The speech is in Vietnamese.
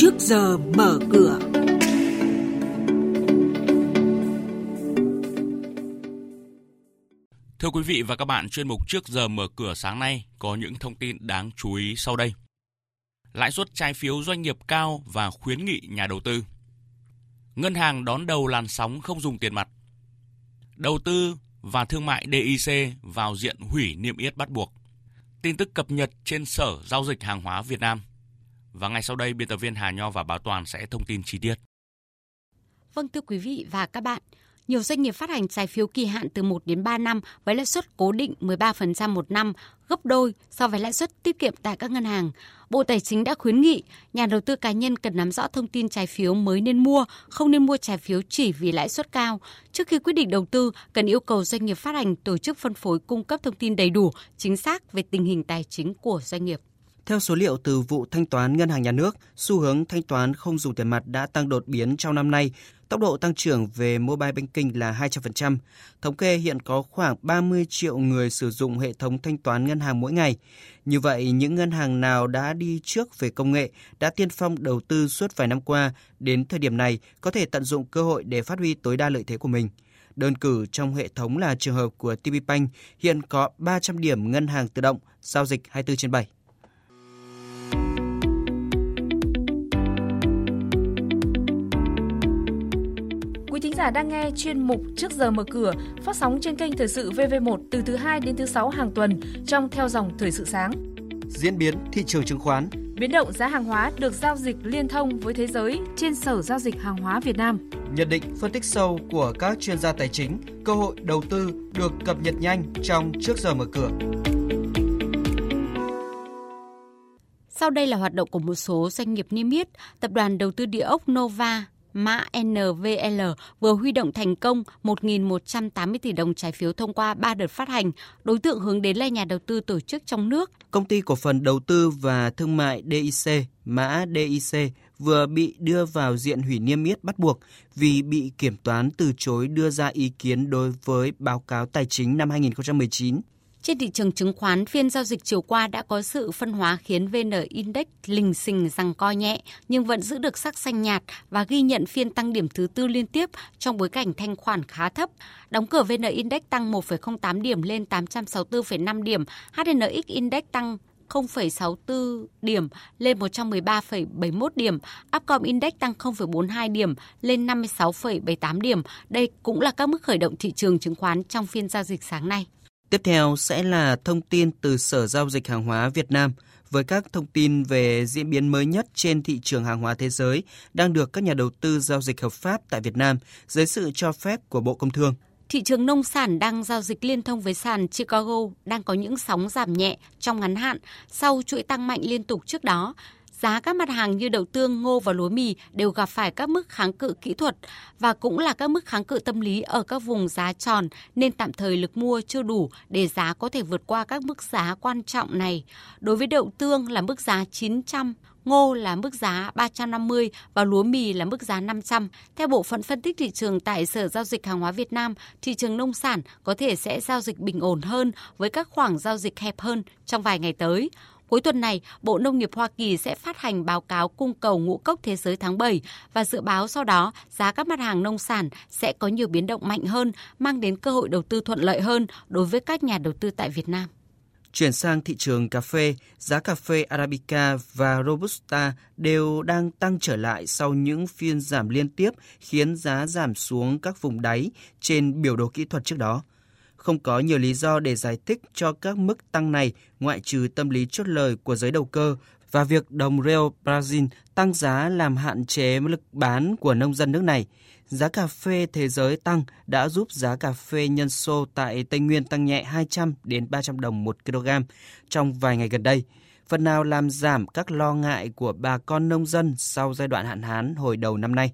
trước giờ mở cửa. Thưa quý vị và các bạn, chuyên mục trước giờ mở cửa sáng nay có những thông tin đáng chú ý sau đây. Lãi suất trái phiếu doanh nghiệp cao và khuyến nghị nhà đầu tư. Ngân hàng đón đầu làn sóng không dùng tiền mặt. Đầu tư và thương mại DIC vào diện hủy niêm yết bắt buộc. Tin tức cập nhật trên Sở Giao dịch Hàng hóa Việt Nam. Và ngay sau đây, biên tập viên Hà Nho và Báo Toàn sẽ thông tin chi tiết. Vâng thưa quý vị và các bạn, nhiều doanh nghiệp phát hành trái phiếu kỳ hạn từ 1 đến 3 năm với lãi suất cố định 13% một năm, gấp đôi so với lãi suất tiết kiệm tại các ngân hàng. Bộ Tài chính đã khuyến nghị nhà đầu tư cá nhân cần nắm rõ thông tin trái phiếu mới nên mua, không nên mua trái phiếu chỉ vì lãi suất cao. Trước khi quyết định đầu tư, cần yêu cầu doanh nghiệp phát hành tổ chức phân phối cung cấp thông tin đầy đủ, chính xác về tình hình tài chính của doanh nghiệp. Theo số liệu từ vụ thanh toán ngân hàng nhà nước, xu hướng thanh toán không dùng tiền mặt đã tăng đột biến trong năm nay. Tốc độ tăng trưởng về mobile banking là 200%. Thống kê hiện có khoảng 30 triệu người sử dụng hệ thống thanh toán ngân hàng mỗi ngày. Như vậy, những ngân hàng nào đã đi trước về công nghệ, đã tiên phong đầu tư suốt vài năm qua, đến thời điểm này có thể tận dụng cơ hội để phát huy tối đa lợi thế của mình. Đơn cử trong hệ thống là trường hợp của TPBank, hiện có 300 điểm ngân hàng tự động, giao dịch 24 trên 7. Quý thính giả đang nghe chuyên mục Trước giờ mở cửa phát sóng trên kênh Thời sự VV1 từ thứ 2 đến thứ 6 hàng tuần trong theo dòng Thời sự sáng. Diễn biến thị trường chứng khoán, Biến động giá hàng hóa được giao dịch liên thông với thế giới trên Sở Giao dịch Hàng hóa Việt Nam. nhận định phân tích sâu của các chuyên gia tài chính, cơ hội đầu tư được cập nhật nhanh trong Trước giờ mở cửa. Sau đây là hoạt động của một số doanh nghiệp niêm yết, tập đoàn đầu tư địa ốc Nova mã NVL vừa huy động thành công 1.180 tỷ đồng trái phiếu thông qua 3 đợt phát hành. Đối tượng hướng đến là nhà đầu tư tổ chức trong nước. Công ty cổ phần đầu tư và thương mại DIC, mã DIC vừa bị đưa vào diện hủy niêm yết bắt buộc vì bị kiểm toán từ chối đưa ra ý kiến đối với báo cáo tài chính năm 2019. Trên thị trường chứng khoán, phiên giao dịch chiều qua đã có sự phân hóa khiến VN Index lình xình rằng co nhẹ nhưng vẫn giữ được sắc xanh nhạt và ghi nhận phiên tăng điểm thứ tư liên tiếp trong bối cảnh thanh khoản khá thấp. Đóng cửa VN Index tăng 1,08 điểm lên 864,5 điểm, HNX Index tăng 0,64 điểm lên 113,71 điểm, Upcom Index tăng 0,42 điểm lên 56,78 điểm. Đây cũng là các mức khởi động thị trường chứng khoán trong phiên giao dịch sáng nay. Tiếp theo sẽ là thông tin từ Sở Giao dịch Hàng hóa Việt Nam với các thông tin về diễn biến mới nhất trên thị trường hàng hóa thế giới đang được các nhà đầu tư giao dịch hợp pháp tại Việt Nam dưới sự cho phép của Bộ Công Thương. Thị trường nông sản đang giao dịch liên thông với sàn Chicago đang có những sóng giảm nhẹ trong ngắn hạn sau chuỗi tăng mạnh liên tục trước đó. Giá các mặt hàng như đậu tương, ngô và lúa mì đều gặp phải các mức kháng cự kỹ thuật và cũng là các mức kháng cự tâm lý ở các vùng giá tròn nên tạm thời lực mua chưa đủ để giá có thể vượt qua các mức giá quan trọng này. Đối với đậu tương là mức giá 900, ngô là mức giá 350 và lúa mì là mức giá 500. Theo bộ phận phân tích thị trường tại Sở Giao dịch Hàng hóa Việt Nam, thị trường nông sản có thể sẽ giao dịch bình ổn hơn với các khoảng giao dịch hẹp hơn trong vài ngày tới. Cuối tuần này, Bộ Nông nghiệp Hoa Kỳ sẽ phát hành báo cáo cung cầu ngũ cốc thế giới tháng 7 và dự báo sau đó giá các mặt hàng nông sản sẽ có nhiều biến động mạnh hơn, mang đến cơ hội đầu tư thuận lợi hơn đối với các nhà đầu tư tại Việt Nam. Chuyển sang thị trường cà phê, giá cà phê Arabica và Robusta đều đang tăng trở lại sau những phiên giảm liên tiếp khiến giá giảm xuống các vùng đáy trên biểu đồ kỹ thuật trước đó. Không có nhiều lý do để giải thích cho các mức tăng này ngoại trừ tâm lý chốt lời của giới đầu cơ và việc đồng Real Brazil tăng giá làm hạn chế lực bán của nông dân nước này. Giá cà phê thế giới tăng đã giúp giá cà phê nhân sô tại Tây Nguyên tăng nhẹ 200 đến 300 đồng một kg trong vài ngày gần đây, phần nào làm giảm các lo ngại của bà con nông dân sau giai đoạn hạn hán hồi đầu năm nay.